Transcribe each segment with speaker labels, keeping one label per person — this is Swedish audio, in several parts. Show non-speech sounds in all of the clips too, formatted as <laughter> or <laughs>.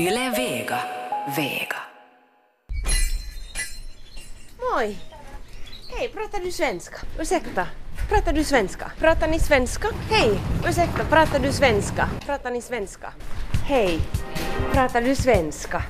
Speaker 1: Yle Vega. Vega.
Speaker 2: Moi! Hej, pratar du svenska? Ursäkta, pratar du svenska? Pratar ni svenska? Hej, ursäkta, pratar du svenska? Pratar ni svenska? Hej, pratar du svenska?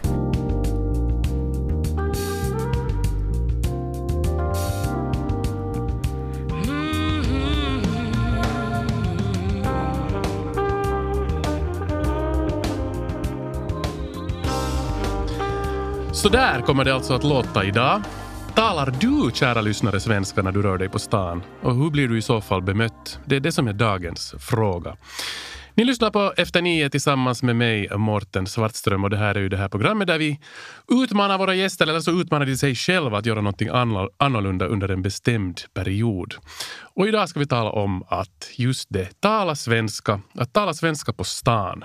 Speaker 3: Så där kommer det alltså att låta idag. Talar du, kära lyssnare, svenska när du rör dig på stan? Och hur blir du i så fall bemött? Det är det som är dagens fråga. Ni lyssnar på Efter nio tillsammans med mig, Morten Svartström. Och det här är ju det här programmet där vi utmanar våra gäster, eller så utmanar de sig själva att göra någonting annorlunda under en bestämd period. Och idag ska vi tala om att just det, tala svenska, att tala svenska på stan.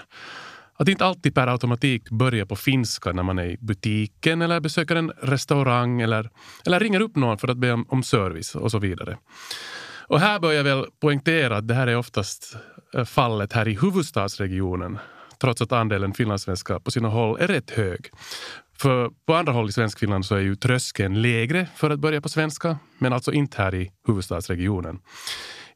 Speaker 3: Att inte alltid per automatik börja på finska när man är i butiken eller besöker en restaurang eller, eller ringer upp någon för att be om, om service och så vidare. Och här bör jag väl poängtera att det här är oftast eh, fallet här i huvudstadsregionen trots att andelen finlandssvenska på sina håll är rätt hög. För på andra håll i Svenskfinland så är ju tröskeln lägre för att börja på svenska, men alltså inte här i huvudstadsregionen.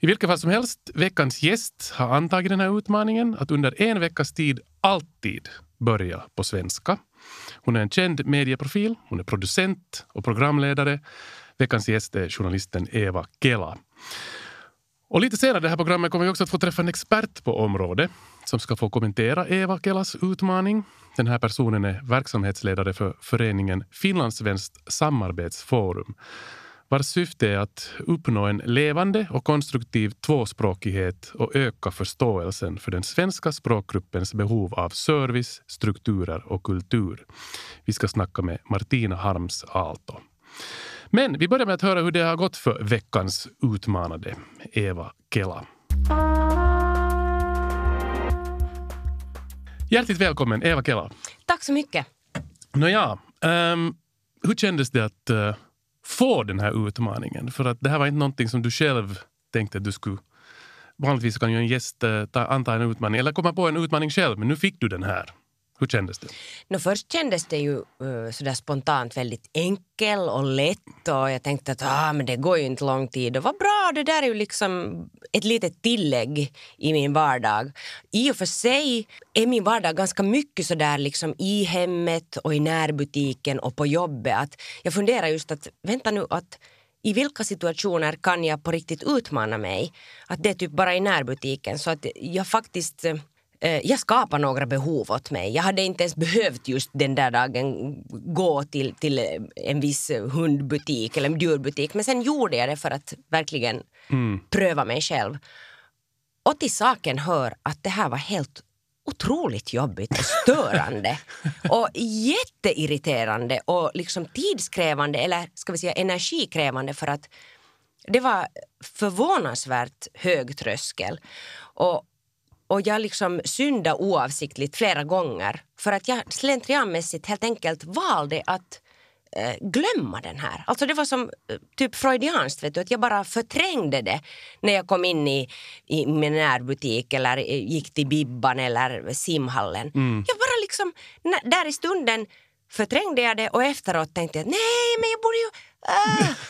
Speaker 3: I vilket fall som helst, veckans gäst har antagit den här utmaningen att under en veckas tid alltid börja på svenska. Hon är en känd medieprofil, hon är producent och programledare. Veckans gäst är journalisten Eva Kela. Och lite senare i det här programmet kommer vi också att få träffa en expert på området som ska få kommentera Eva Kelas utmaning. Den här personen är verksamhetsledare för föreningen Finlandssvenskt samarbetsforum vars syfte är att uppnå en levande och konstruktiv tvåspråkighet och öka förståelsen för den svenska språkgruppens behov av service, strukturer och kultur. Vi ska snacka med Martina Harms Aalto. Men vi börjar med att höra hur det har gått för veckans utmanade Eva Kela. Hjärtligt välkommen Eva Kela.
Speaker 2: Tack så mycket.
Speaker 3: Nåja, um, hur kändes det att uh, få den här utmaningen? För att det här var inte någonting som du själv tänkte att du skulle... Vanligtvis kan ju en gäst eh, ta, anta en utmaning eller komma på en utmaning själv, men nu fick du den här. Hur kändes det?
Speaker 2: No, först kändes det ju uh, sådär spontant väldigt enkel och lätt och jag tänkte att ah, men det går ju inte lång tid och vad bra, det där är ju liksom ett litet tillägg i min vardag. I och för sig är min vardag ganska mycket sådär liksom i hemmet och i närbutiken och på jobbet. Att jag funderar just att vänta nu att i vilka situationer kan jag på riktigt utmana mig? Att det är typ bara i närbutiken så att jag faktiskt Eh, jag skapar några behov åt mig. Jag hade inte ens behövt just den där dagen gå till, till en viss hundbutik eller djurbutik men sen gjorde jag det för att verkligen mm. pröva mig själv. Och till saken hör att det här var helt otroligt jobbigt och störande <laughs> och jätteirriterande och liksom tidskrävande eller ska vi säga energikrävande för att det var förvånansvärt hög tröskel. Och, och jag liksom syndade oavsiktligt flera gånger för att jag slentrianmässigt helt enkelt valde att eh, glömma den här. Alltså det var som eh, typ freudianskt, vet du, att jag bara förträngde det när jag kom in i, i min närbutik eller gick till Bibban eller simhallen. Mm. Jag bara liksom, där i stunden förträngde jag det och efteråt tänkte jag nej men jag borde ju... Äh. <laughs>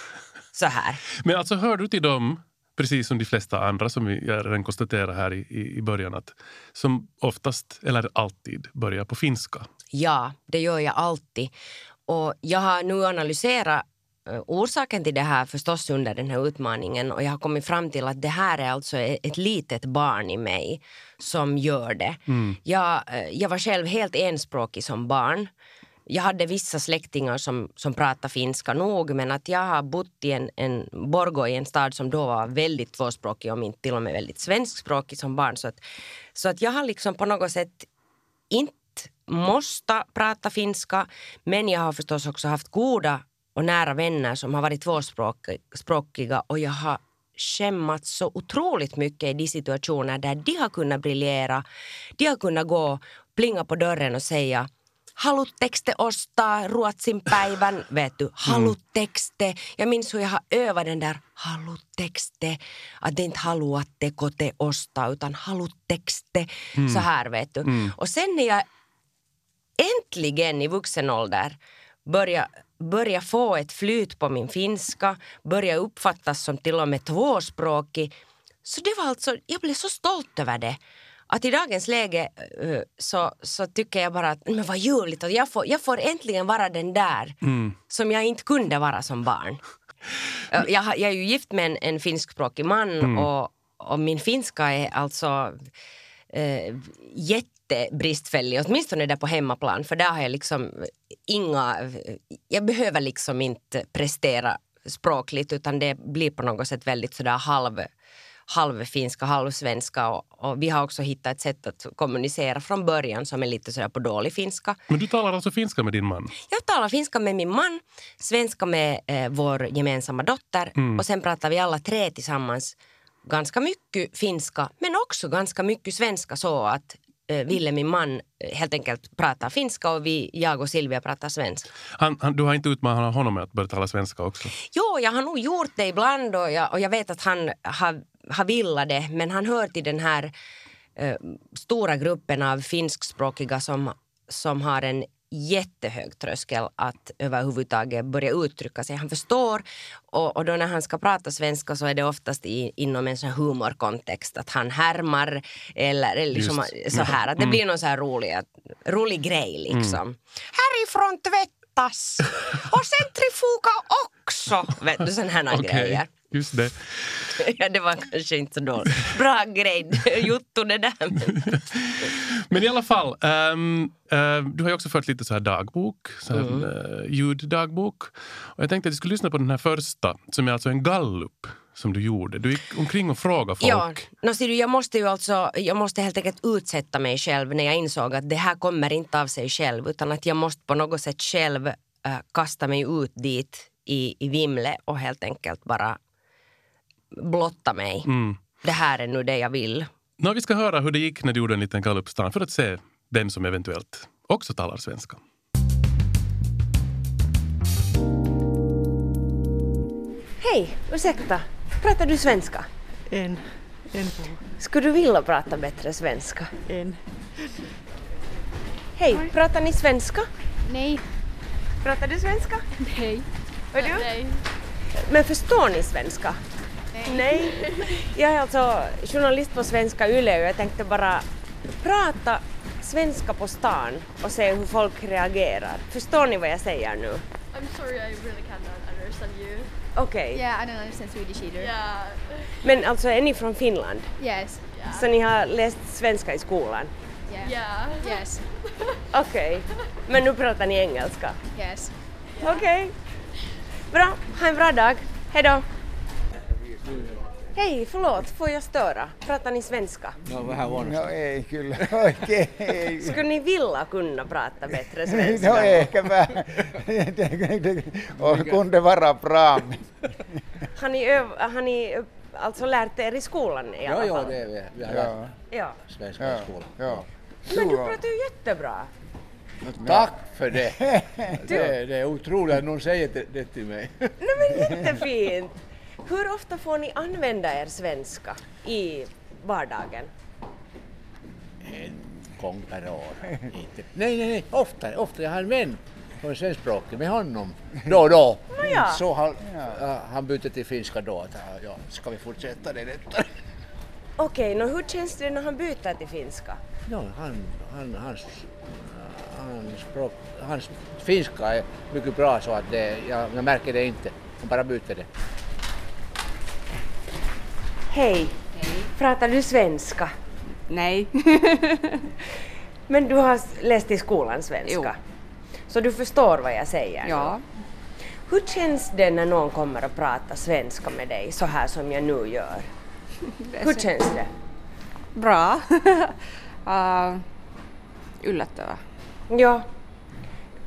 Speaker 2: Så här.
Speaker 3: Men alltså hör du till dem precis som de flesta andra som vi redan konstaterade här i, i början, att som oftast, eller alltid, börjar på finska.
Speaker 2: Ja, det gör jag alltid. Och jag har nu analyserat eh, orsaken till det här förstås under den här utmaningen och jag har kommit fram till att det här är alltså ett litet barn i mig som gör det. Mm. Jag, eh, jag var själv helt enspråkig som barn jag hade vissa släktingar som, som pratade finska nog men att jag har bott i en, en Borgå i en stad som då var väldigt tvåspråkig om inte till och med väldigt svenskspråkig som barn. Så att, så att jag har liksom på något sätt inte måste prata finska men jag har förstås också haft goda och nära vänner som har varit tvåspråkiga och jag har skämmats så otroligt mycket i de situationer där de har kunnat briljera. De har kunnat gå, plinga på dörren och säga halutteko te ostaa Ruotsin päivän? Vet du, halutteko te? Hur jag har övat den där halutteko te? Att det inte haluatteko te ostaa utan halutteko te? Mm. Så här vet du. Mm. Och sen när jag äntligen i vuxen ålder börja, börja få ett flyt på min finska, börja uppfattas som till och med tvåspråkig. Så det var alltså, jag blev så stolt över det. Att i dagens läge uh, så, så tycker jag bara att men vad ljuvligt att jag får, jag får äntligen vara den där som jag inte kunde vara som barn. <laughs> Uh, jag, jag är ju gift med en, en finskspråkig man och, och min finska är alltså eh, jättebristfällig, åtminstone där på hemmaplan. För där har jag liksom inga... Jag behöver liksom inte prestera språkligt utan det blir på något sätt väldigt sådär halv halvfinska, halvsvenska och, och vi har också hittat ett sätt att kommunicera från början som är lite sådär på dålig finska.
Speaker 3: Men du talar alltså finska med din man?
Speaker 2: Jag talar finska med min man, svenska med eh, vår gemensamma dotter och sen pratar vi alla tre tillsammans ganska mycket finska men också ganska mycket svenska så att eh, Ville, min man, eh, helt enkelt pratar finska och vi, jag och Silvia pratar svenska.
Speaker 3: Han, han, du har inte utmanat honom med att börja tala svenska också?
Speaker 2: Jo, jag har nog gjort det ibland och jag, och jag vet att han har, har velat det men han hör till den här eh, stora gruppen av finskspråkiga som, som har en jättehög tröskel att överhuvudtaget börja uttrycka sig. Han förstår och, och då när han ska prata svenska så är det oftast i, inom en sån humorkontext att han härmar eller, eller liksom
Speaker 3: Just.
Speaker 2: så här att det blir någon så här rolig, rolig grej liksom. Härifrån tvättas och centrifuga också. Vet du sådana här
Speaker 3: Okej,
Speaker 2: grejer.
Speaker 3: Just det.
Speaker 2: Ja, det var kanske inte så dåligt. Bra grej, Jotto det där. Men-
Speaker 3: i alla fall, ehm, eh, du har ju också fört lite så här dagbok, så här,
Speaker 2: Mm.
Speaker 3: eh, ljuddagbok. Och jag tänkte att vi skulle lyssna på den här första, som är alltså en gallup som du gjorde. Du gick omkring och frågade folk.
Speaker 2: Ja, no, ser du, jag måste ju alltså, jag måste helt enkelt utsätta mig själv när jag insåg att det här kommer inte av sig själv utan att jag måste på något sätt själv äh, kasta mig ut dit i, i vimle och helt enkelt bara blotta mig.
Speaker 3: Mm.
Speaker 2: Det här är nu det jag vill.
Speaker 3: Nå, vi ska höra hur det gick när du gjorde en liten gallupstan för att se vem som eventuellt också talar svenska.
Speaker 2: Hej, ursäkta. Pratar du svenska?
Speaker 4: En. En.
Speaker 2: Skulle du vilja prata bättre svenska?
Speaker 4: En.
Speaker 2: Hej, pratar ni svenska?
Speaker 5: Nej.
Speaker 2: Pratar du svenska?
Speaker 5: Nej.
Speaker 2: Och du?
Speaker 5: Nej.
Speaker 2: Men förstår ni svenska? Nej. Jag är alltså journalist på Svenska Yle och jag tänkte bara prata svenska på stan och se hur folk reagerar. Förstår ni vad jag säger nu?
Speaker 5: I'm sorry, I really cannot understand you.
Speaker 2: Okej.
Speaker 5: Yeah, I don't understand Swedish either.
Speaker 4: Yeah.
Speaker 2: Men alltså är ni från Finland?
Speaker 5: Yes.
Speaker 2: Så ni har läst svenska i skolan?
Speaker 5: Yeah.
Speaker 4: Yeah.
Speaker 5: Yes. <laughs>
Speaker 2: Okej. Men nu pratar ni engelska?
Speaker 5: Yes.
Speaker 2: Okej. Bra, ha en bra dag. Hej då. Hej, förlåt, får jag störa? Pratar ni svenska?
Speaker 6: No vähän huonosti.
Speaker 7: No ei kyllä <laughs> oikein.
Speaker 2: Skulle ni vilja kunna prata bättre
Speaker 7: No
Speaker 2: svenska?
Speaker 7: ehkäpä, <laughs> kun det vara bra.
Speaker 2: Har ni, öv- har ni alltså lärt er i skolan i alla
Speaker 6: Ja,
Speaker 2: fall?
Speaker 6: ja, det är vi. Vi har
Speaker 7: Ja,
Speaker 6: lärt svenska
Speaker 7: ja,
Speaker 6: i skolan.
Speaker 7: ja.
Speaker 2: Men du pratar ju jättebra.
Speaker 6: Tack för det. <laughs> det! Det är otroligt att någon säger det, det till mig.
Speaker 2: Nej men jättefint! Hur ofta får ni använda er svenska i vardagen?
Speaker 6: En gång per år. Inte. Nej, nej, nej, oftare, oftare. Jag har en vän som är svenskspråkig med honom då och då.
Speaker 2: ja.
Speaker 6: Så han, ja, han bytte till finska då. Att, ja, ska vi fortsätta det lättare?
Speaker 2: Okej, nå hur känns det när han byter till finska?
Speaker 6: Ja, han, han, hans, hans, språk, hans finska är mycket bra så att det, jag, jag märker det inte. Han bara byter det.
Speaker 2: Hej! Pratar du svenska?
Speaker 8: Nej. <laughs>
Speaker 2: Men du har läst i skolan svenska?
Speaker 8: Jo.
Speaker 2: Så du förstår vad jag säger?
Speaker 8: Ja.
Speaker 2: Hur känns det när någon kommer och pratar svenska med dig så här som jag nu gör? <laughs> Hur känns det?
Speaker 8: Bra. <laughs> uh.
Speaker 2: Ja.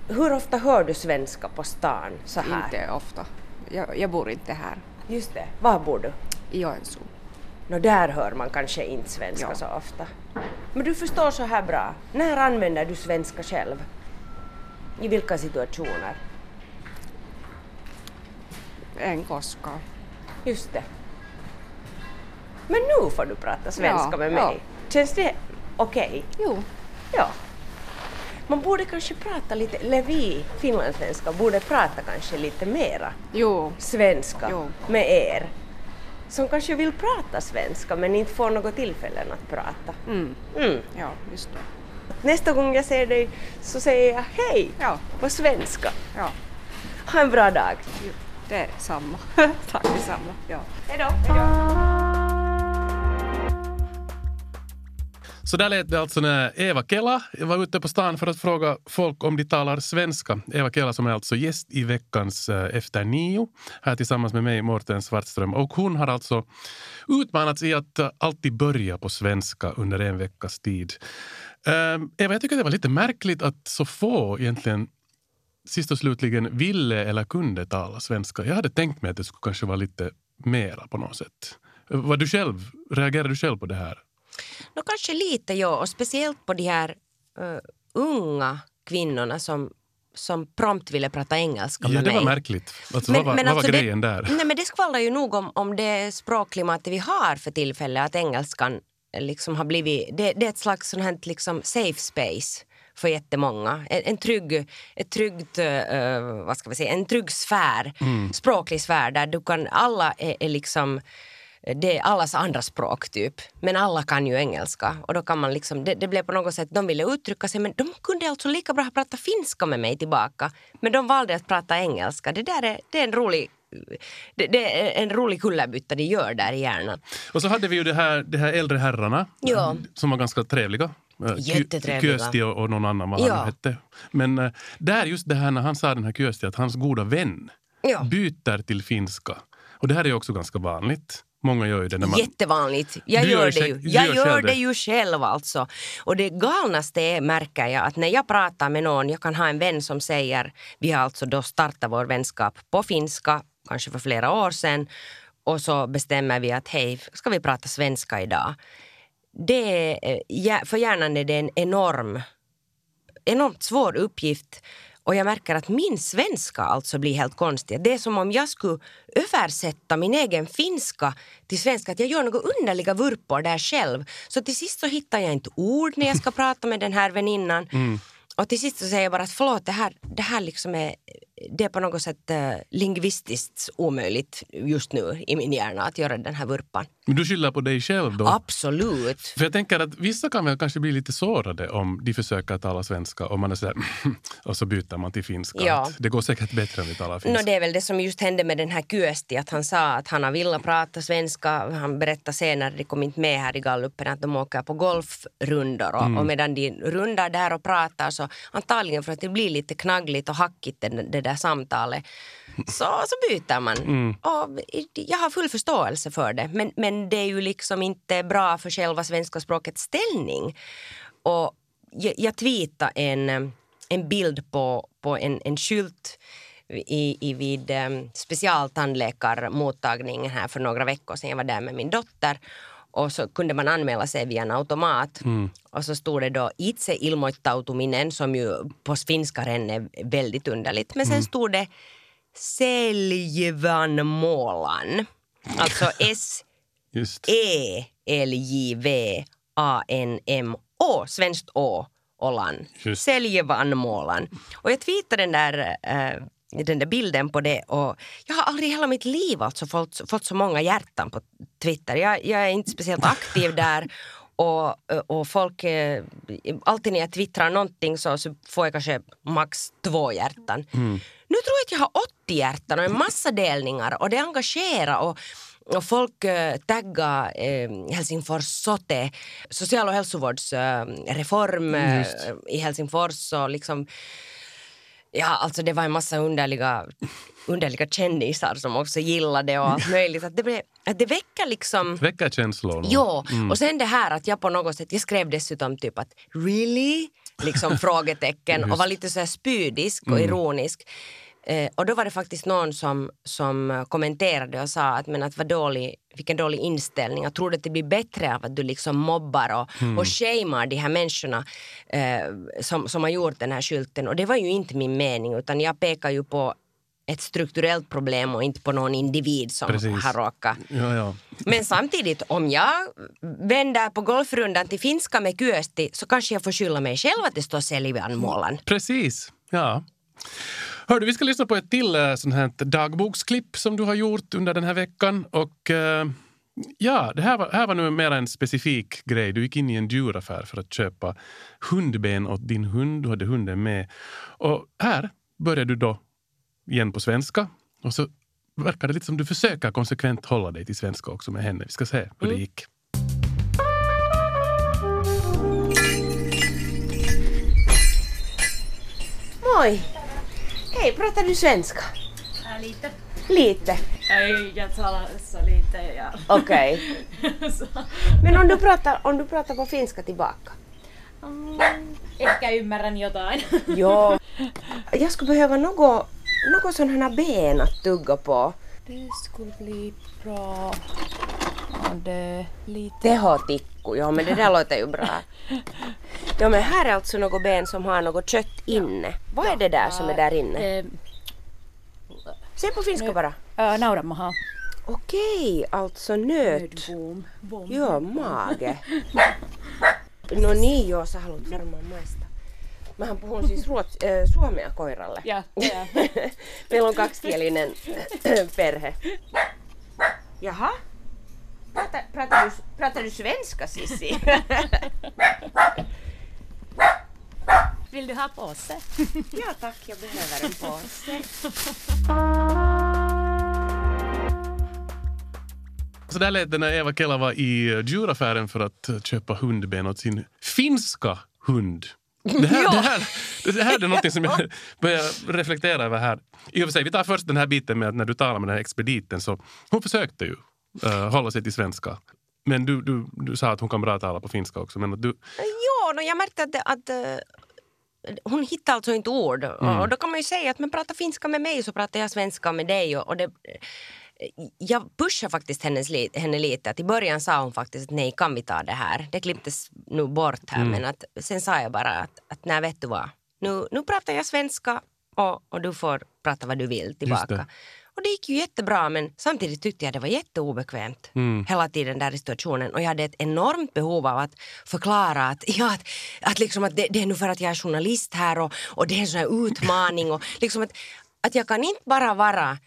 Speaker 2: Hur ofta hör du svenska på stan så här?
Speaker 8: Inte ofta. Jag, jag bor inte här.
Speaker 2: Just det. Var bor du?
Speaker 8: I Joensuu.
Speaker 2: Nå, där hör man kanske inte svenska
Speaker 8: Ja.
Speaker 2: så ofta. Men du förstår så här bra. När använder du svenska själv? I vilka situationer?
Speaker 8: En koskaan.
Speaker 2: Just det. Men nu får du prata svenska
Speaker 8: Ja,
Speaker 2: med
Speaker 8: ja.
Speaker 2: mig. Känns det okej?
Speaker 8: Jo.
Speaker 2: Ja. man borde kanske prata lite, eller vi finlandssvenskar borde prata kanske lite mera
Speaker 8: Jo,
Speaker 2: svenska
Speaker 8: Jo.
Speaker 2: med er. Som kanske vill prata svenska men inte får något tillfällen att prata.
Speaker 8: mm.
Speaker 2: Mm.
Speaker 8: ja, just det.
Speaker 2: Nästa gång jag ser dig så säger jag hej
Speaker 8: Ja,
Speaker 2: på svenska.
Speaker 8: ja,
Speaker 2: Ha en bra dag.
Speaker 8: det är samma. <laughs> Tack detsamma. Ja.
Speaker 2: Hej då.
Speaker 3: Så där lät det alltså när Eva Kela var ute på stan för att fråga folk om de talar svenska. Eva Kela som är alltså gäst i veckans eh, Efter nio här tillsammans med mig, Mårten Svartström. Och hon har alltså utmanats i att eh, alltid börja på svenska under en veckas tid. Eh, Eva, jag tycker det var lite märkligt att så få egentligen sist och slutligen ville eller kunde tala svenska. Jag hade tänkt mig att det skulle kanske vara lite mera på något sätt. Var du själv, reagerade du själv på det här?
Speaker 2: No, kanske lite, ja. Och speciellt på de här uh, unga kvinnorna som, som prompt ville prata engelska
Speaker 3: Ja,
Speaker 2: med
Speaker 3: det
Speaker 2: mig.
Speaker 3: var märkligt. Alltså, vad var, vad
Speaker 2: alltså
Speaker 3: var grejen
Speaker 2: det,
Speaker 3: där?
Speaker 2: Nej, men det skvallrar ju nog om, om det språkklimatet vi har för tillfället. Att engelskan liksom har blivit... Det, det är ett slags sånt här, liksom safe space för jättemånga. En, en trygg, ett tryggt, eh, vad ska vi säga, en trygg sfär,
Speaker 3: Mm.
Speaker 2: språklig sfär där du kan, alla är, är liksom det är allas andra språk typ. Men alla kan ju engelska. Och då kan man liksom, det, det blev på något sätt, de ville uttrycka sig men de kunde alltså lika bra prata finska med mig tillbaka. Men de valde att prata engelska. Det där är, det är en rolig det, det är en rolig kullerbytta de gör där i hjärnan.
Speaker 3: Och så hade vi ju det här, de här äldre herrarna
Speaker 2: Ja.
Speaker 3: eh, som var ganska trevliga. Eh,
Speaker 2: Jättetrevliga.
Speaker 3: Kyösti och, och någon annan vad
Speaker 2: Ja.
Speaker 3: han hette. Men eh, där just det här när han sa den här Kyösti att hans goda vän
Speaker 2: Ja.
Speaker 3: byter till finska. Och det här är också ganska vanligt. Många gör ju det när man...
Speaker 2: Jättevanligt. Jag
Speaker 3: Du
Speaker 2: gör, det ju. Jag
Speaker 3: gör
Speaker 2: gör det ju själv alltså. Och det galnaste är, märker jag, att när jag pratar med någon, jag kan ha en vän som säger, vi har alltså då startat vår vänskap på finska, kanske för flera år sedan, och så bestämmer vi att hej, ska vi prata svenska idag? Det är, eh, för hjärnan är det en enorm enormt svår uppgift och jag märker att min svenska alltså blir helt konstig. Det är som om jag skulle översätta min egen finska till svenska. Att jag gör några underliga vurpor där själv. Så till sist så hittar jag inte ord när jag ska <laughs> prata med den här väninnan. Och till sist så säger jag bara att förlåt, det här, det här liksom är, det är på något sätt uh, lingvistiskt omöjligt just nu i min hjärna att göra den här vurpan.
Speaker 3: Men du skyller på dig själv då?
Speaker 2: Absolut.
Speaker 3: För jag tänker att vissa kan väl kanske bli lite sårade om de försöker tala svenska och man är sådär <laughs> och så byter man till finska.
Speaker 2: Ja.
Speaker 3: Det går säkert bättre om vi talar finska.
Speaker 2: No, det är väl det som just hände med den här Kyösti, att han sa att han har velat prata svenska. Han berättade senare, det kom inte med här i gallupen, att de åker på golfrundor och, och medan de rundar där och pratar så antagligen för att det blir lite knaggligt och hackigt det, det där samtalet så, så byter man. Och jag har full förståelse för det men, men det är ju liksom inte bra för själva svenska språkets ställning. Och jag, jag tweetade en, en bild på, på en, en skylt i, i vid um, specialtandläkarmottagningen här för några veckor sedan. Jag var där med min dotter och så kunde man anmäla sig via en automat. Och så stod det då itse ilmoittautuminen som ju på finska ren är väldigt underligt. Men sen stod det Seljevanmålan. Alltså <laughs> S
Speaker 3: Just.
Speaker 2: E E-L-J-V-A-N-M-Å, svenskt Å, Åland.
Speaker 3: Just.
Speaker 2: Seljevanmålan. Och jag tweetade den där, eh, den där bilden på det och jag har aldrig i hela mitt liv alltså fått, fått så många hjärtan på Twitter. Jag, jag är inte speciellt aktiv <laughs> där och, och folk, eh, alltid när jag twittrar någonting så, så får jag kanske max två hjärtan. Nu tror jag att jag har 80 hjärtan och en massa delningar och det engagerar och och folk eh, taggar eh, Helsingfors sote, social och hälsovårdsreform eh,
Speaker 3: Just.
Speaker 2: i Helsingfors och liksom Ja, alltså det var en massa underliga, underliga kändisar som också gillade och allt möjligt. Att det, blev, att det väcker liksom...
Speaker 3: Väcker känslor.
Speaker 2: Jo, och sen det här att jag på något sätt, jag skrev dessutom typ att really? Liksom <laughs> frågetecken och var lite så här spydisk och ironisk. Eh, och då var det faktiskt någon som, som kommenterade och sa att, men att vad dålig, vilken dålig inställning. Jag tror att det blir bättre av att du liksom mobbar och, och shamear de här människorna eh, som, som har gjort den här skylten. Och det var ju inte min mening utan jag pekar ju på ett strukturellt problem och inte på någon individ som
Speaker 3: Precis.
Speaker 2: har råkat.
Speaker 3: Ja, ja.
Speaker 2: Men samtidigt, om jag vänder på golfrundan till finska med Kyösti så kanske jag får skylla mig själv att det står Selvian Målan.
Speaker 3: Precis, ja. Hördu, vi ska lyssna på ett till eh, sånt här dagboksklipp som du har gjort under den här veckan. Och eh, ja, det här var, här var nu mer en specifik grej. Du gick in i en djuraffär för att köpa hundben åt din hund. Du hade hunden med. Och här började du då igen på svenska. Och så verkar det lite som du försöker konsekvent hålla dig till svenska också med henne. Vi ska se hur det gick.
Speaker 2: Oj! Hej, pratar du svenska?
Speaker 9: lite.
Speaker 2: Lite.
Speaker 9: Nej, jag talar så lite. Ja.
Speaker 2: Okej. <laughs> Men om du, pratar, om du pratar på finska tillbaka?
Speaker 9: Ehkä ymmärrän jotain. <laughs>
Speaker 2: Ja. Jag skulle behöva något, något sådana ben att tugga på.
Speaker 9: Det skulle bli bra det lite...
Speaker 2: Tehotikku, ja men det där <laughs> låter ju bra. Ja men här är alltså något ben som har något kött inne. Vad är det där som är där inne?
Speaker 9: Eh,
Speaker 2: Se på finska bara.
Speaker 9: äh, nauramaha.
Speaker 2: Okej, alltså nöt. Joo, mage. <laughs> No niin, joo, sä haluat varmaan maistaa. Mähän puhun siis ruots, <laughs> äh, suomea koiralle.
Speaker 9: Ja, ja.
Speaker 2: Meillä on kaksikielinen perhe. Jaha? Prata, pratar, du, pratar du svenska Sissi? <laughs>
Speaker 9: Vill du ha påse? <laughs>
Speaker 2: ja tack, jag behöver en påse.
Speaker 3: Så där lät det när Eva Kela var i eh, djuraffären för att eh, köpa hundben åt sin finska hund. Det här, <laughs> det, här, det här är något som jag börjar reflektera över här. I och för sig, vi tar först den här biten med att när du talar med den här expediten så hon försökte ju uh, hålla sig till svenska. Men du, du, du sa att hon kan bra tala på finska också. Men att du,
Speaker 2: Jo, no, jag märkte att, att eh, hon hittar alltså inte ord. Och då kan man ju säga att men prata finska med mig så pratar jag svenska med dig. Och, och det, jag pushar faktiskt hennes, henne lite. Att I början sa hon faktiskt att nej, kan vi ta det här? Det klipptes nu bort här. Men att, sen sa jag bara att, att nej, vet du vad? Nu, nu pratar jag svenska och, och du får prata vad du vill tillbaka. Och det gick ju jättebra men samtidigt tyckte jag det var jätteobekvämt hela tiden där i situationen. Och jag hade ett enormt behov av att förklara att, ja, att, att, liksom att det, det är nu för att jag är journalist här och, och det är en sån här utmaning. Och <laughs> liksom att, att jag kan inte bara vara...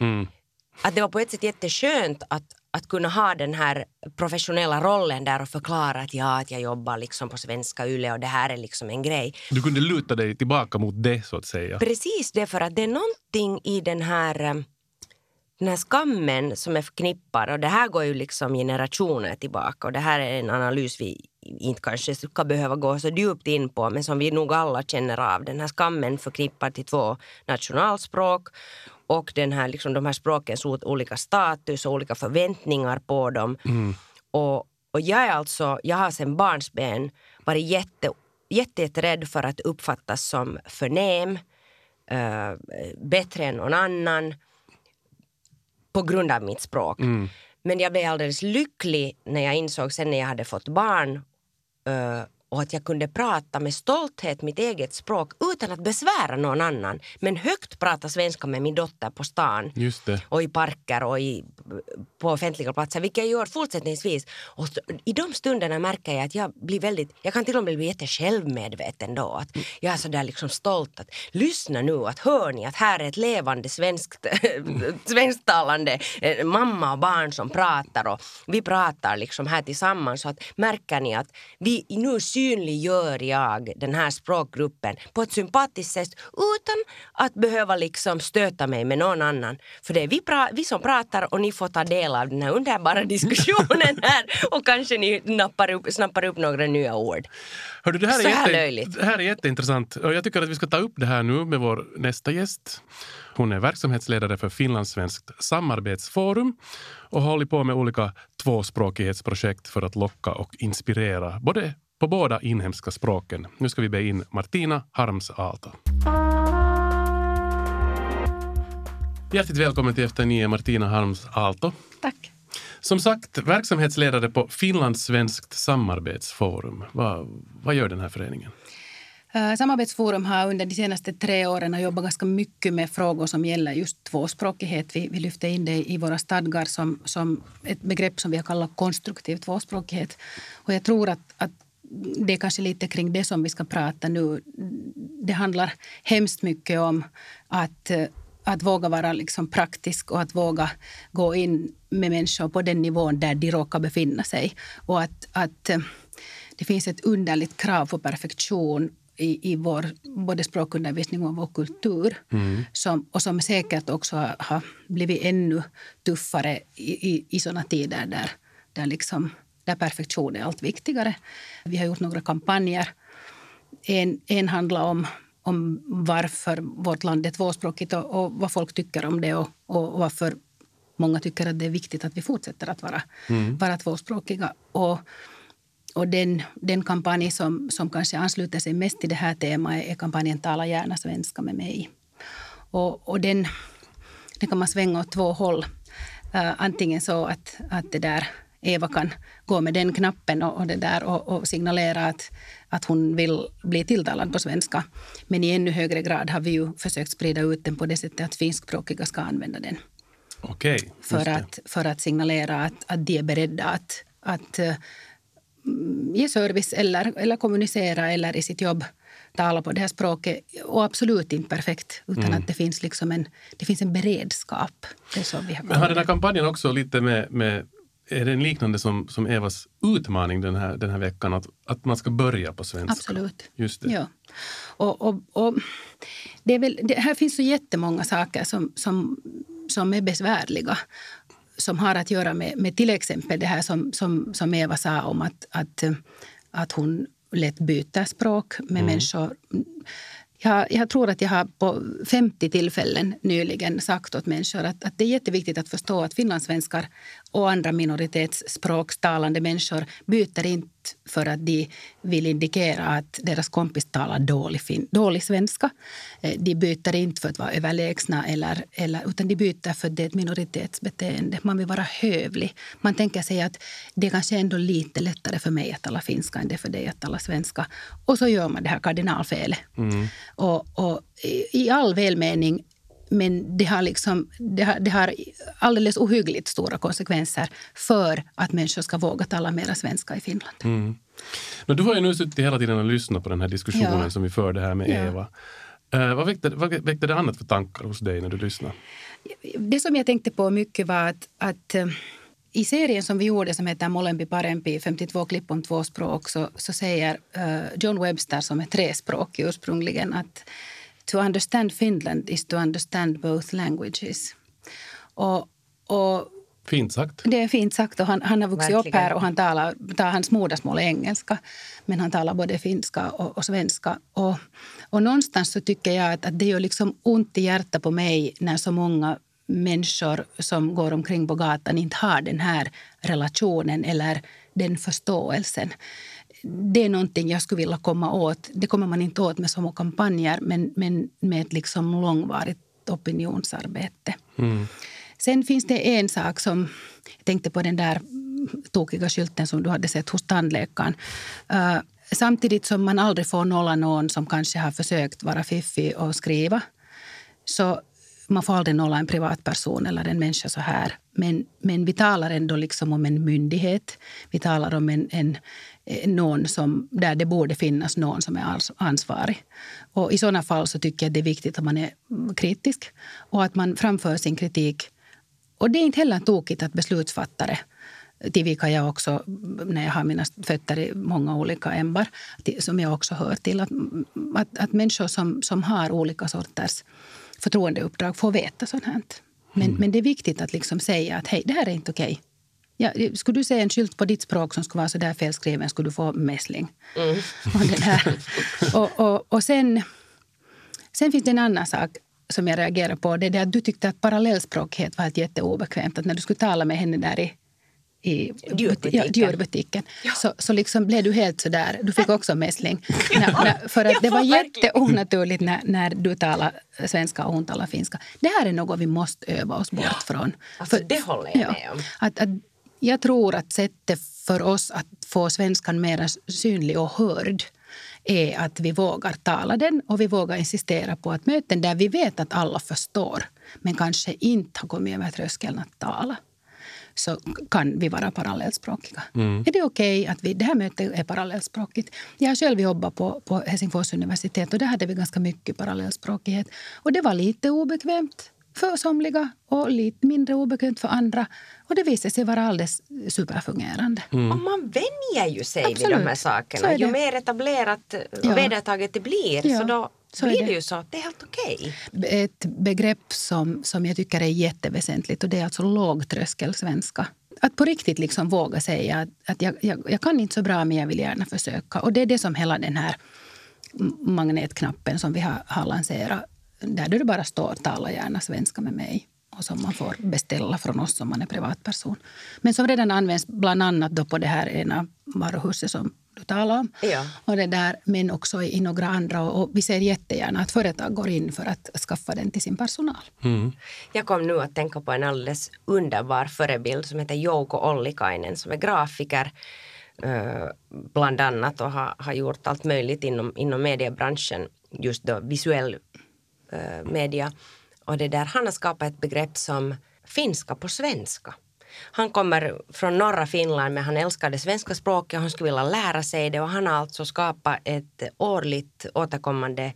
Speaker 2: Att det var på ett sätt jätteskönt att, att kunna ha den här professionella rollen där och förklara att ja, att jag jobbar liksom på Svenska Yle och det här är liksom en grej.
Speaker 3: du kunde luta dig tillbaka mot det så att säga.
Speaker 2: Precis det, för att det är någonting i den här, eh, den här skammen som är förknippad och det här går ju liksom generationer tillbaka och det här är en analys vi inte kanske ska behöva gå så djupt in på men som vi nog alla känner av. Den här skammen förknippad till två nationalspråk och den här, liksom, de här språkens olika status och olika förväntningar på dem. Och, och jag är alltså, jag har sedan barnsben varit jätte, jätte, jätterädd för att uppfattas som förnäm, eh, bättre än någon annan på grund av mitt språk. Men jag blev alldeles lycklig när jag insåg sen när jag hade fått barn eh, och att jag kunde prata med stolthet mitt eget språk utan att besvära någon annan. Men högt prata svenska med min dotter på stan och i parker och i, på offentliga platser, vilket jag gör fortsättningsvis. Och I de stunderna märker jag att jag blir väldigt, jag kan till och med bli jätte självmedveten då. Att jag är så där liksom stolt att lyssna nu, att hör ni att här är ett levande svenskt, <laughs> svensktalande eh, mamma och barn som pratar och vi pratar liksom här tillsammans. Så att märker ni att vi, nu synliggör jag den här språkgruppen på ett sympatiskt sätt utan att behöva liksom stöta mig med någon annan. För det är vi, vi som pratar och ni får ta del av den här underbara <laughs> diskussionen här och kanske ni nappar upp, snappar upp några nya ord.
Speaker 3: Hördu, det, här är
Speaker 2: Så här
Speaker 3: jätte,
Speaker 2: löjligt.
Speaker 3: det här är jätteintressant och jag tycker att vi ska ta upp det här nu med vår nästa gäst. Hon är verksamhetsledare för Finlandssvenskt samarbetsforum och har hållit på med olika tvåspråkighetsprojekt för att locka och inspirera både på båda inhemska språken. Nu ska vi be in Martina Harms Aalto. Hjärtligt välkommen till Efter nio, Martina Harms Aalto.
Speaker 4: Tack.
Speaker 3: Som sagt, verksamhetsledare på Finlandssvenskt samarbetsforum. Vad, vad gör den här föreningen?
Speaker 4: Eh, Samarbetsforum har under de senaste tre åren jobbat ganska mycket med frågor som gäller just tvåspråkighet. Vi, vi lyfte in det i våra stadgar som, som ett begrepp som vi har kallat konstruktiv tvåspråkighet. Och jag tror att, att det är kanske lite kring det som vi ska prata nu. Det handlar hemskt mycket om att, att våga vara liksom praktisk och att våga gå in med människor på den nivån där de råkar befinna sig. Och att, att eh, det finns ett underligt krav på perfektion i, i vår både språkundervisning och vår kultur som, och som säkert också har, har blivit ännu tuffare i, i, i såna tider där, där, liksom, där perfektion är allt viktigare. Vi har gjort några kampanjer. En, en handlar om, om varför vårt land är tvåspråkigt och, och vad folk tycker om det och, och varför många tycker att det är viktigt att vi fortsätter att vara, vara tvåspråkiga. Och, och den, den kampanj som, som kanske ansluter sig mest till det här temat är kampanjen Tala gärna svenska med mig. Och, och den, den kan man svänga åt två håll. Uh, antingen så att, att det där Eva kan gå med den knappen och, och det där och, och signalera att, att hon vill bli tilltalad på svenska. Men i ännu högre grad har vi ju försökt sprida ut den på det sättet att finskspråkiga ska använda den
Speaker 3: Okej.
Speaker 4: för att, för att signalera att, att de är beredda att, att eh, mm, ge service eller, eller kommunicera eller i sitt jobb tala på det här språket. Och absolut inte perfekt, utan
Speaker 3: Mm.
Speaker 4: att det finns, liksom en, det finns en beredskap. Det är så vi har
Speaker 3: Men har den här kampanjen också lite med, med är den liknande som, som Evas utmaning den här, den här veckan? Att, att man ska börja på svenska?
Speaker 4: Absolut.
Speaker 3: Just det.
Speaker 4: Ja. Och, och, och det är väl, det, här finns så jättemånga saker som, som, som är besvärliga som har att göra med, med till exempel det här som, som, som Eva sa om att, att, att hon lätt byter språk med människor. Jag, jag tror att jag har på 50 tillfällen nyligen sagt åt människor att, att det är jätteviktigt att förstå att finlandssvenskar och andra minoritetsspråkstalande människor byter inte för att de vill indikera att deras kompis talar dålig, fin, dålig svenska. Eh, De byter inte för att vara överlägsna, eller, eller, utan de byter för att det är ett minoritetsbeteende. Man vill vara hövlig. Man tänker sig att det är kanske ändå lite lättare för mig att tala finska än det är för dig att tala svenska. Och så gör man det här kardinalfelet. Och, och i, i all välmening men det har, liksom, det, har, det har alldeles ohyggligt stora konsekvenser för att människor ska våga tala mer svenska i Finland.
Speaker 3: Mm. Men du har ju nu suttit hela tiden och lyssnat på den här diskussionen
Speaker 4: Ja.
Speaker 3: som vi förde här med
Speaker 4: Ja.
Speaker 3: Eva. Eh, vad, väckte, vad väckte det annat för tankar hos dig när du lyssnade?
Speaker 4: Det som jag tänkte på mycket var att, att eh, i serien som vi gjorde som heter Molempi parempi, 52 klipp om två språk, så, så säger eh, John Webster som är trespråkig ursprungligen att to understand Finland is to understand both languages. Och, och
Speaker 3: Fint sagt.
Speaker 4: det är fint sagt. Och han, han har vuxit upp här och han talar, tar, hans modersmål är engelska. Men han talar både finska och, och svenska. Och, och någonstans så tycker jag att, att det gör liksom ont i hjärtat på mig när så många människor som går omkring på gatan inte har den här relationen eller den förståelsen. Det är någonting jag skulle vilja komma åt. Det kommer man inte åt med små kampanjer men, men med ett liksom långvarigt opinionsarbete. Sen finns det en sak som... Jag tänkte på den där tokiga skylten som du hade sett hos tandläkaren. Uh, samtidigt som man aldrig får nolla någon som kanske har försökt vara fiffig och skriva så man får aldrig nolla en privatperson eller en människa så här. Men, men vi talar ändå liksom om en myndighet. Vi talar om en, en, eh, någon som, där det borde finnas någon som är ansvarig. Och I sådana fall så tycker jag det är viktigt att man är kritisk och att man framför sin kritik. Och det är inte heller tokigt att beslutsfattare till vilka jag också, när jag har mina fötter i många olika ämbar, som jag också hör till, att, att, att människor som, som har olika sorters förtroendeuppdrag får veta sånt här. Men, men det är viktigt att liksom säga att hej, det här är inte okej. Ja, skulle du se en skylt på ditt språk som skulle vara så där felskriven skulle du få mässling. Och, den här. och, och, och sen, sen finns det en annan sak som jag reagerar på. Det är att du tyckte att parallellspråkighet var helt jätteobekvämt. Att när du skulle tala med henne där i i
Speaker 2: Djurbutiken.
Speaker 4: Ja. Så, så liksom blev du helt så där. Du fick också mässling. <laughs> för att det var jätteonaturligt när, när du talar svenska och hon talar finska. Det här är något vi måste öva oss bort från.
Speaker 2: Alltså,
Speaker 4: För-
Speaker 2: det håller jag med om.
Speaker 4: Att, att, jag tror att sättet för oss att få svenskan mer synlig och hörd är att vi vågar tala den och vi vågar insistera på att möten där vi vet att alla förstår men kanske inte har kommit över tröskeln att tala så kan vi vara parallellspråkiga. Är det okej okay att vi, det här mötet är parallellspråkigt? Jag har själv jobbat på, på Helsingfors universitet och där hade vi ganska mycket parallellspråkighet. Och det var lite obekvämt för somliga och lite mindre obekvämt för andra. Och det visade sig vara alldeles superfungerande.
Speaker 2: Och man vänjer ju sig vid
Speaker 4: Absolut.
Speaker 2: de här
Speaker 4: Så
Speaker 2: sakerna.
Speaker 4: är
Speaker 2: Ju mer etablerat och
Speaker 4: Ja.
Speaker 2: vedertaget det blir
Speaker 4: Ja,
Speaker 2: så då
Speaker 4: så
Speaker 2: blir
Speaker 4: det.
Speaker 2: det ju så att det är helt okej.
Speaker 4: Ett begrepp som, som jag tycker är jätteväsentligt och det är alltså lågtröskelsvenska. Att på riktigt liksom våga säga att, att jag, jag, jag kan inte så bra men jag vill gärna försöka. Och det är det som hela den här magnetknappen som vi har, har lanserat där det bara står tala gärna svenska med mig och som man får beställa från oss om man är privatperson. Men som redan används bland annat då på det här ena varuhuset som du talar om.
Speaker 2: Ja.
Speaker 4: Och det där, men också i några andra. Och, och vi ser jättegärna att företag går in för att skaffa den till sin personal.
Speaker 2: Jag kom nu att tänka på en alldeles underbar förebild som heter Jouko Ollikainen som är grafiker eh, bland annat och har, har gjort allt möjligt inom, inom mediebranschen, just då visuell eh, media. Och det där, han har skapat ett begrepp som finska på svenska. Han kommer från norra Finland men han älskar det svenska språket och han skulle vilja lära sig det och han har alltså skapat ett årligt återkommande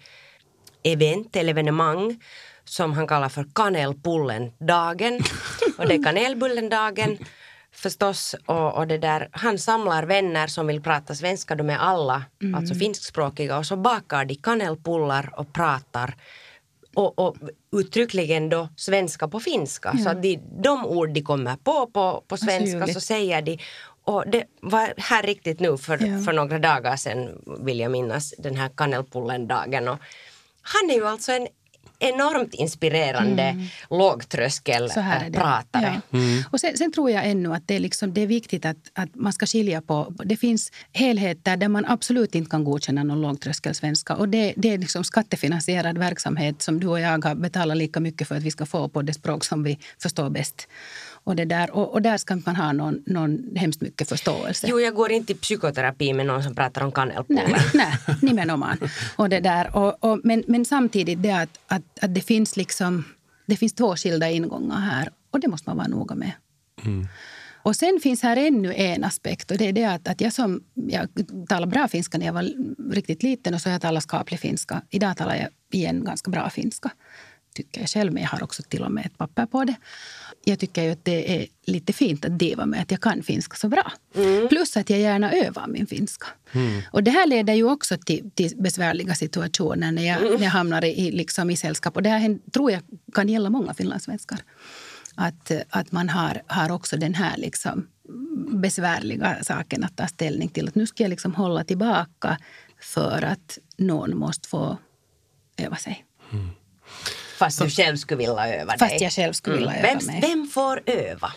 Speaker 2: event eller evenemang som han kallar för kanelpullen-dagen. <laughs> Och det är kanelbullen-dagen förstås. Och, och det där, han samlar vänner som vill prata svenska, de är alla alltså finskspråkiga och så bakar de kanelpullar och pratar och, och uttryckligen då svenska på finska. Så att de, de ord de kommer på på, på svenska
Speaker 4: ljuvligt.
Speaker 2: så säger de och det var här riktigt nu för,
Speaker 4: Ja.
Speaker 2: för några dagar sedan vill jag minnas den här kanelpullen-dagen. Och han är ju alltså en enormt inspirerande lågtröskel
Speaker 4: Så här är
Speaker 2: äh.
Speaker 4: Ja. Och sen, sen tror jag ännu att det är, liksom, det är viktigt att, att man ska skilja på... Det finns helheter där man absolut inte kan godkänna någon lågtröskelsvenska. Och det, det är liksom skattefinansierad verksamhet som du och jag har betalat lika mycket för att vi ska få på det språk som vi förstår bäst. Och, det där, och, och där ska man ha någon, någon hemskt mycket förståelse.
Speaker 2: Jo, jag går inte i psykoterapi med någon som pratar om kanelpullar.
Speaker 4: Nej, <laughs> nej nimenomaan. Och det där. Och, och, men, men samtidigt det att, att, att det finns liksom det finns två skilda ingångar här och det måste man vara noga med. Och sen finns här ännu en aspekt och det är det att, att jag som jag talade bra finska när jag var riktigt liten och så har jag talat skaplig finska. Idag talar jag igen ganska bra finska, tycker jag själv, men jag har också till och med ett papper på det. Jag tycker ju att det är lite fint att diva med att jag kan finska så bra. Plus att jag gärna övar min finska. Och det här leder ju också till, till besvärliga situationer när jag, när jag hamnar i, liksom i sällskap. Och det här tror jag kan gälla många finlandssvenskar. Att, att man har, har också den här liksom besvärliga saken att ta ställning till. Att nu ska jag liksom hålla tillbaka för att någon måste få öva sig.
Speaker 2: Fast du själv skulle vilja öva
Speaker 4: Fast
Speaker 2: dig.
Speaker 4: jag själv skulle vilja öva
Speaker 2: vem,
Speaker 4: mig.
Speaker 2: Vem får öva?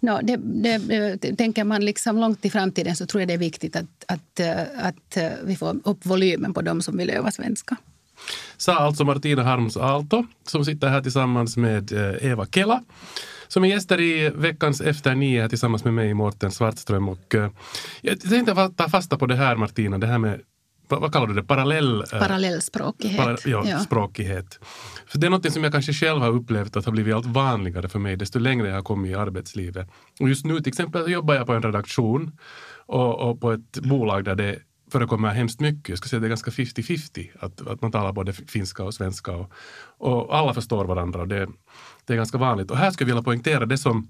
Speaker 4: No, det, det, det, tänker man liksom långt i framtiden så tror jag det är viktigt att, att, eh, att eh, vi får upp volymen på de som vill öva svenska.
Speaker 3: Sa alltså Martina Harms Aalto som sitter här tillsammans med eh, Eva Kela som är gäster i veckans Efter nio här tillsammans med mig, Mårten Svartström. Och, jag tänkte ta fasta på det här Martina, det här med vad, kallar du det? Parallell... eh,
Speaker 4: Parallellspråkighet.
Speaker 3: Para, ja,
Speaker 4: Ja.
Speaker 3: språkighet. För det är något som jag kanske själv har upplevt att har blivit allt vanligare för mig desto längre jag har kommit i arbetslivet. Och just nu till exempel jobbar jag på en redaktion och, och på ett bolag där det förekommer hemskt mycket. Jag skulle säga det är ganska 50-50. Att, att man talar både finska och svenska och, och alla förstår varandra. Och det, det är ganska vanligt. Och här skulle jag vilja poängtera det som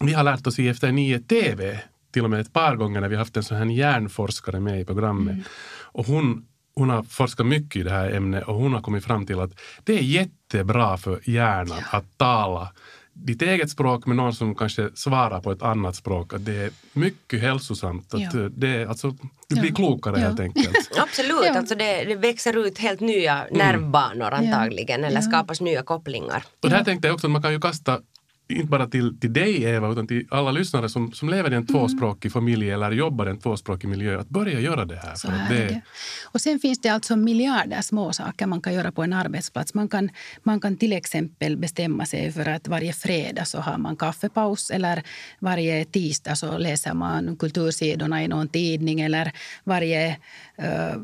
Speaker 3: vi har lärt oss i Efter nio TV till och med ett par gånger när vi haft en sån här hjärnforskare med i programmet. Och hon, hon har forskat mycket i det här ämnet och hon har kommit fram till att det är jättebra för hjärnan att tala ditt eget språk med någon som kanske svarar på ett annat språk. Att det är mycket hälsosamt. Att
Speaker 4: Ja.
Speaker 3: det alltså, du blir
Speaker 4: Ja.
Speaker 3: klokare
Speaker 4: Ja.
Speaker 3: helt enkelt. <laughs>
Speaker 2: Absolut,
Speaker 4: Ja.
Speaker 2: alltså det, det växer ut helt nya nervbanor antagligen eller
Speaker 4: Ja.
Speaker 2: skapas nya kopplingar.
Speaker 3: Och det här tänkte jag också att man kan ju kasta inte bara till, till dig Eva, utan till alla lyssnare som, som lever i en tvåspråkig familj eller jobbar i en tvåspråkig miljö, att börja göra det här.
Speaker 4: Så här är det. Och sen finns det alltså miljarder små saker man kan göra på en arbetsplats. Man kan, man kan till exempel bestämma sig för att varje fredag så har man kaffepaus eller varje tisdag så läser man kultursidorna i någon tidning eller varje eh,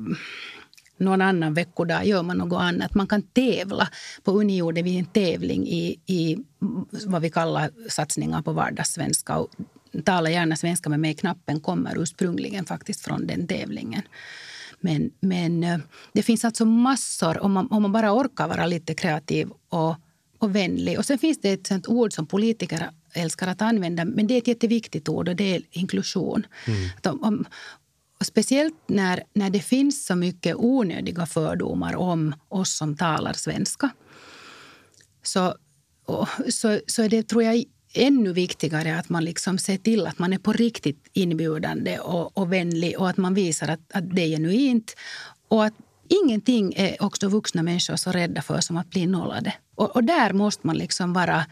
Speaker 4: någon annan veckodag gör man något annat. Man kan tävla. På Uni gjorde vi en tävling i, i vad vi kallar satsningar på vardagssvenska. Och Tala gärna svenska med mig. Knappen kommer ursprungligen faktiskt från den tävlingen. Men, men eh, det finns alltså massor, om man, om man bara orkar vara lite kreativ och, och vänlig. Och sen finns det ett sånt ord som politiker älskar att använda, men det är ett jätteviktigt ord och det är inklusion. Att om, om, och speciellt när, när det finns så mycket onödiga fördomar om oss som talar svenska så, och, så, så är det, tror jag, ännu viktigare att man liksom ser till att man är på riktigt inbjudande och, och vänlig och att man visar att, att det är genuint. Och att ingenting är också vuxna människor så rädda för som att bli nollade. Och, och där måste man liksom vara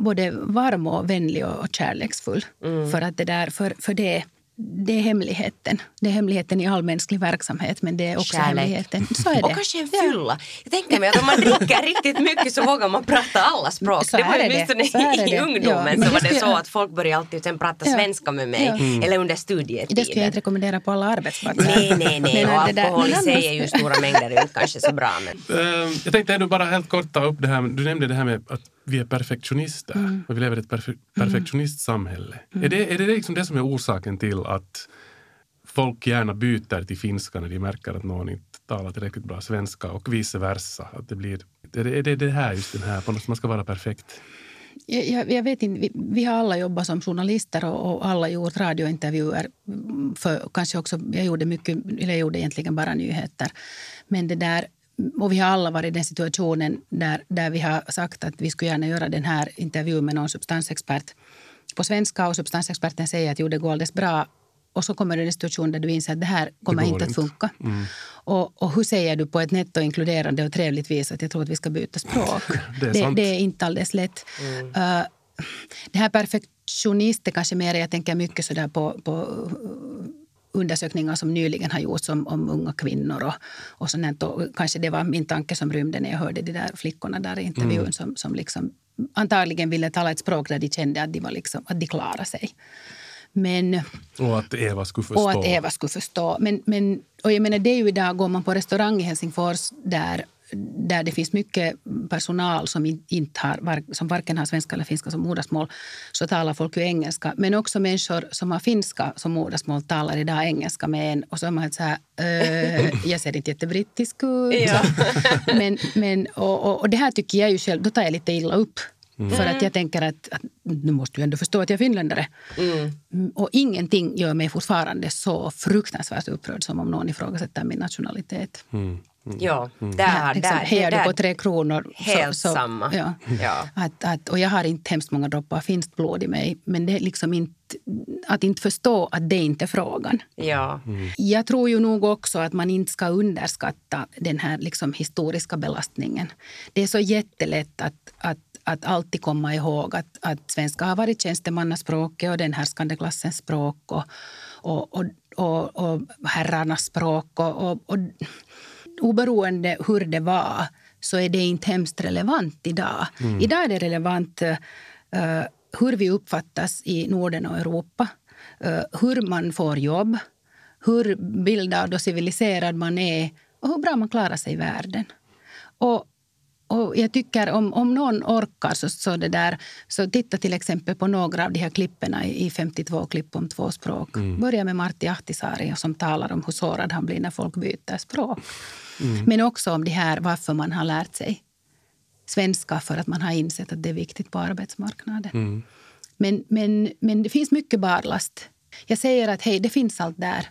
Speaker 4: både varm och vänlig och, och kärleksfull. För att det där, för, för det det är hemligheten. Det är hemligheten i all mänsklig verksamhet, men det är också
Speaker 2: Kärlek.
Speaker 4: hemligheten. Så är <laughs> det.
Speaker 2: Och kanske en fylla. Jag tänker mig att om man dricker riktigt mycket så vågar man prata alla språk.
Speaker 4: Så
Speaker 2: det var
Speaker 4: det.
Speaker 2: åtminstone
Speaker 4: det.
Speaker 2: i
Speaker 4: Ja,
Speaker 2: ungdomen
Speaker 4: men
Speaker 2: så
Speaker 4: det
Speaker 2: var det så att folk började alltid sen prata
Speaker 4: Ja.
Speaker 2: svenska med mig.
Speaker 4: Ja. Mm.
Speaker 2: Eller under
Speaker 4: Det skulle jag
Speaker 2: studietiden.
Speaker 4: inte rekommendera på alla arbetsplatser.
Speaker 2: Nej, nej, nej. <laughs>
Speaker 4: Men
Speaker 2: Och
Speaker 4: det
Speaker 2: alkohol i sig är ju stora mängder är inte kanske så bra. Men...
Speaker 3: Eh, jag tänkte ändå bara helt kort ta upp det här. Du nämnde det här med att vi är perfektionister. Och vi lever i ett perfe- perfektionistsamhälle. Är, det, är det liksom det som är orsaken till att folk gärna byter till finska när de märker att någon inte talar tillräckligt bra svenska och vice versa? Att det blir, är, det, det det här, just den här, på något sätt man ska vara perfekt?
Speaker 4: Jag, jag, vet inte, vi, vi har alla jobbat som journalister och, och alla gjort radiointervjuer. För, kanske också, jag gjorde mycket, eller jag gjorde egentligen bara nyheter. Men det där, och vi har alla varit i den situationen där, där vi har sagt att vi skulle gärna göra den här intervjun med någon substansexpert på svenska och substansexperten säger att jo, det går alldeles bra. Och så kommer det en situation där du inser att det här kommer
Speaker 3: går
Speaker 4: inte att funka. Och, och hur säger du på ett netto inkluderande och trevligt vis att jag tror att vi ska byta språk? <laughs>
Speaker 3: Det är
Speaker 4: det, det är inte alldeles lätt. Uh, det här perfektionist är kanske mer, jag tänker mycket sådär på, på uh, undersökningar som nyligen har gjorts om, om unga kvinnor. Och, och sånt. Och kanske det var min tanke som rymde när jag hörde de där flickorna där i intervjun som, som liksom antagligen ville tala ett språk där de kände att de, var liksom, att de klarade sig. Men,
Speaker 3: Och att Eva skulle förstå.
Speaker 4: och att Eva skulle förstå. Men, men, och jag menar, det är ju idag, går man på restaurang i Helsingfors där, där det finns mycket personal som, in- inte har, som varken har svenska eller finska som modersmål, så talar folk ju engelska. Men också människor som har finska som modersmål talar idag engelska med en. Och så är man så här, "Äh, jag ser inte jättebrittisk ut. <laughs>
Speaker 2: Ja. <laughs>
Speaker 4: men, men, och, och, och det här tycker jag ju själv, då tar jag lite illa upp. För att jag tänker att, att nu måste du ändå förstå att jag är finländare. Mm, Och ingenting gör mig fortfarande så fruktansvärt upprörd som om någon ifrågasätter min nationalitet.
Speaker 2: Ja, där,
Speaker 4: liksom,
Speaker 2: där,
Speaker 4: hejar
Speaker 2: där,
Speaker 4: du på tre kronor
Speaker 2: Helt samma.
Speaker 4: Ja.
Speaker 2: Ja.
Speaker 4: Att, att, och jag har inte hemskt många droppar finskt blod i mig. Men det är liksom inte, att inte förstå att det inte är frågan.
Speaker 2: Ja.
Speaker 4: Jag tror ju nog också att man inte ska underskatta den här liksom historiska belastningen. Det är så jättelätt att, att, att alltid komma ihåg att, att svenska har varit tjänstemannaspråket och den härskande klassens språk och, och, och, och, och herrarnas språk. Och, och, och oberoende hur det var så är det inte hemskt relevant idag. Idag är det relevant eh, hur vi uppfattas i Norden och Europa. eh, hur man får jobb, hur bildad och civiliserad man är och hur bra man klarar sig i världen. Och, och jag tycker om, om någon orkar så, så, det där, så titta till exempel på några av de här klipperna i i 52 klipp om två språk. Börja med Martti Ahtisaari som talar om hur sårad han blir när folk byter språk. Men också om det här varför man har lärt sig svenska för att man har insett att det är viktigt på arbetsmarknaden. Men, men, men det finns mycket barlast. Jag säger att hej, det finns allt där.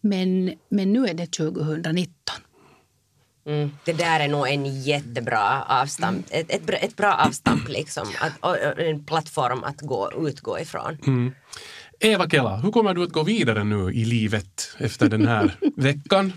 Speaker 4: Men, men nu är det 2019.
Speaker 2: Mm. Det där är nog en jättebra avstamp, ett, ett, bra- ett bra avstamp liksom, att, en plattform att gå, utgå ifrån.
Speaker 3: Eva Kela, hur kommer du att gå vidare nu i livet efter den här <laughs> veckan?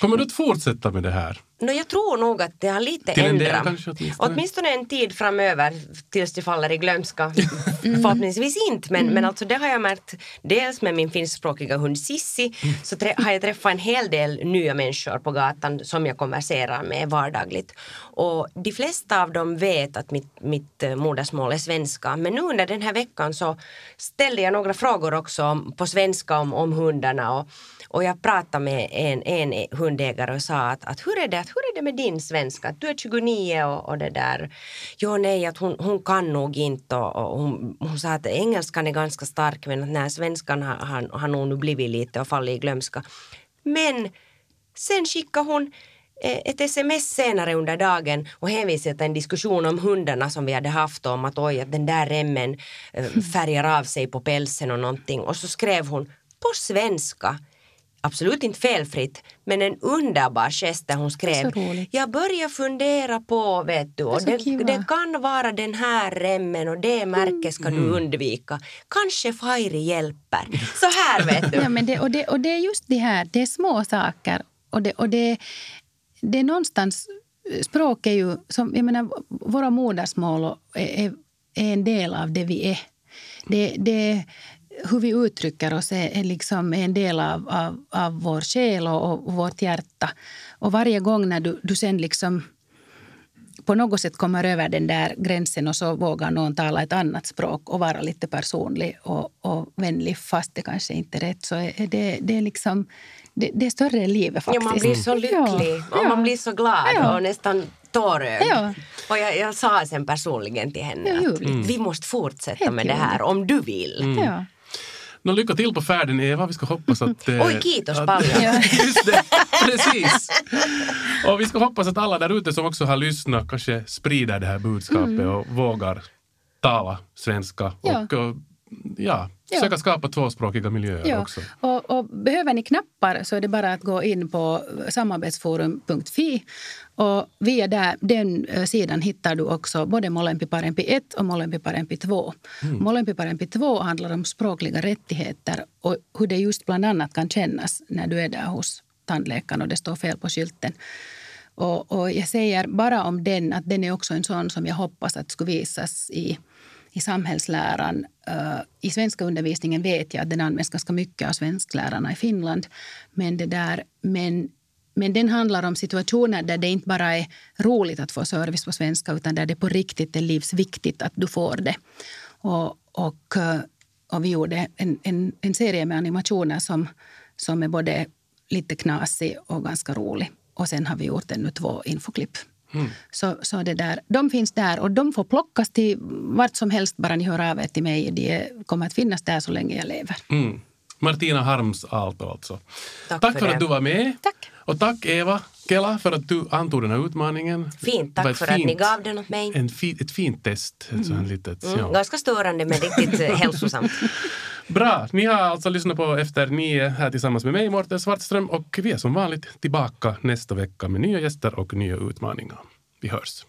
Speaker 3: Kommer du att fortsätta med det här?
Speaker 2: No, jag tror nog att det har lite
Speaker 3: Till en
Speaker 2: ändrat.
Speaker 3: kanske åtminstone.
Speaker 2: åtminstone en tid framöver tills det faller i glömska. <laughs> Förhoppningsvis inte, men, men alltså det har jag märkt dels med min finskspråkiga hund Sissi så trä, har jag träffat en hel del nya människor på gatan som jag konverserar med vardagligt. Och de flesta av dem vet att mitt, mitt eh, modersmål är svenska men nu under den här veckan så ställde jag några frågor också om, på svenska om, om hundarna och, och jag pratade med en, en hundägare och sa att, att hur, är det, att hur är det med din svenska? Du är 29 och, och det där. Jo, nej, att hon, hon kan nog inte och, och hon, hon sa att engelskan är ganska stark men att när svenskan har, har, har nog nu blivit lite och fallit i glömska. Men sen skickade hon eh, ett sms senare under dagen och hänvisade till en diskussion om hundarna som vi hade haft om att oj, att den där remmen eh, färgar av sig på pälsen och någonting. Och så skrev hon på svenska absolut inte felfritt, men en underbar gest där hon skrev. Jag börjar fundera på, vet du, och det, det kan vara den här remmen och det märket ska du undvika. Kanske Fairy hjälper. Så här vet du. <laughs>
Speaker 4: Ja, men det, och, det, och det är just det här, det är små saker. Och det, och det, det är någonstans, språk är ju, som, jag menar, våra modersmål är, är, är en del av det vi är. Det, det, hur vi uttrycker oss är, är liksom en del av, av, av vår själ och, och vårt hjärta. Och varje gång när du, du sen liksom på något sätt kommer över den där gränsen och så vågar någon tala ett annat språk och vara lite personlig och, och vänlig fast det kanske inte är rätt så är det, det är liksom det, det är större än livet
Speaker 2: Ja,
Speaker 4: faktiskt.
Speaker 2: man blir så lycklig
Speaker 4: Ja,
Speaker 2: och
Speaker 4: ja.
Speaker 2: man blir så glad
Speaker 4: Ja.
Speaker 2: och nästan tårögd.
Speaker 4: Ja.
Speaker 2: Och jag, jag sa sen personligen till henne
Speaker 4: Ja,
Speaker 2: att vi måste fortsätta
Speaker 4: Helt
Speaker 2: med det här om du vill.
Speaker 4: Ja.
Speaker 3: Nå, lycka till på färden Eva, vi ska hoppas att... <laughs> eh,
Speaker 2: Oj, kiitos
Speaker 3: att-
Speaker 2: paljon.
Speaker 3: Just det, precis. Och vi ska hoppas att alla där ute som också har lyssnat kanske sprider det här budskapet och vågar tala svenska
Speaker 4: Mm. Ja.
Speaker 3: och, och ja,
Speaker 4: Ja.
Speaker 3: försöka skapa tvåspråkiga miljöer
Speaker 4: Ja,
Speaker 3: också.
Speaker 4: och, och behöver ni knappar så är det bara att gå in på samarbetsforum.fi och via där, den eh, sidan hittar du också både Molempi Parempi 1 och Molempi Parempi 2.
Speaker 3: Mm.
Speaker 4: Molempi Parempi 2 handlar om språkliga rättigheter och hur det just bland annat kan kännas när du är där hos tandläkaren och det står fel på skylten. Och, och jag säger bara om den att den är också en sån som jag hoppas att skulle visas i, i samhällsläran. Eh, I svenska undervisningen vet jag att den används ganska mycket av svensklärarna i Finland. Men, det där, men, men den handlar om situationer där det inte bara är roligt att få service på svenska utan där det på riktigt är livsviktigt att du får det. Och, och, eh, och vi gjorde en, en, en serie med animationer som, som är både lite knasig och ganska rolig. Och sen har vi gjort ännu två infoklipp. Så, så det där, de finns där och de får plockas till vart som helst bara ni hör av er till mig. De kommer att finnas där så länge jag lever.
Speaker 3: Mm. Martina Harms Aalto alltså.
Speaker 2: Tack
Speaker 3: Tack
Speaker 2: för
Speaker 3: för att du var med.
Speaker 4: Tack.
Speaker 3: Och tack Eva Kela för att du antog den här utmaningen.
Speaker 2: Fint, tack för att ni
Speaker 3: fint-
Speaker 2: gav den åt mig.
Speaker 3: En fi, ett fint test. Ett sånt litet,
Speaker 2: Mm,
Speaker 3: ja.
Speaker 2: Ganska störande men riktigt eh, hälsosamt. <laughs>
Speaker 3: Bra, ni har alltså lyssnat på Efter nio här tillsammans med mig, Mårten Svartström. Och vi är som vanligt tillbaka nästa vecka med nya gäster och nya utmaningar. Vi hörs.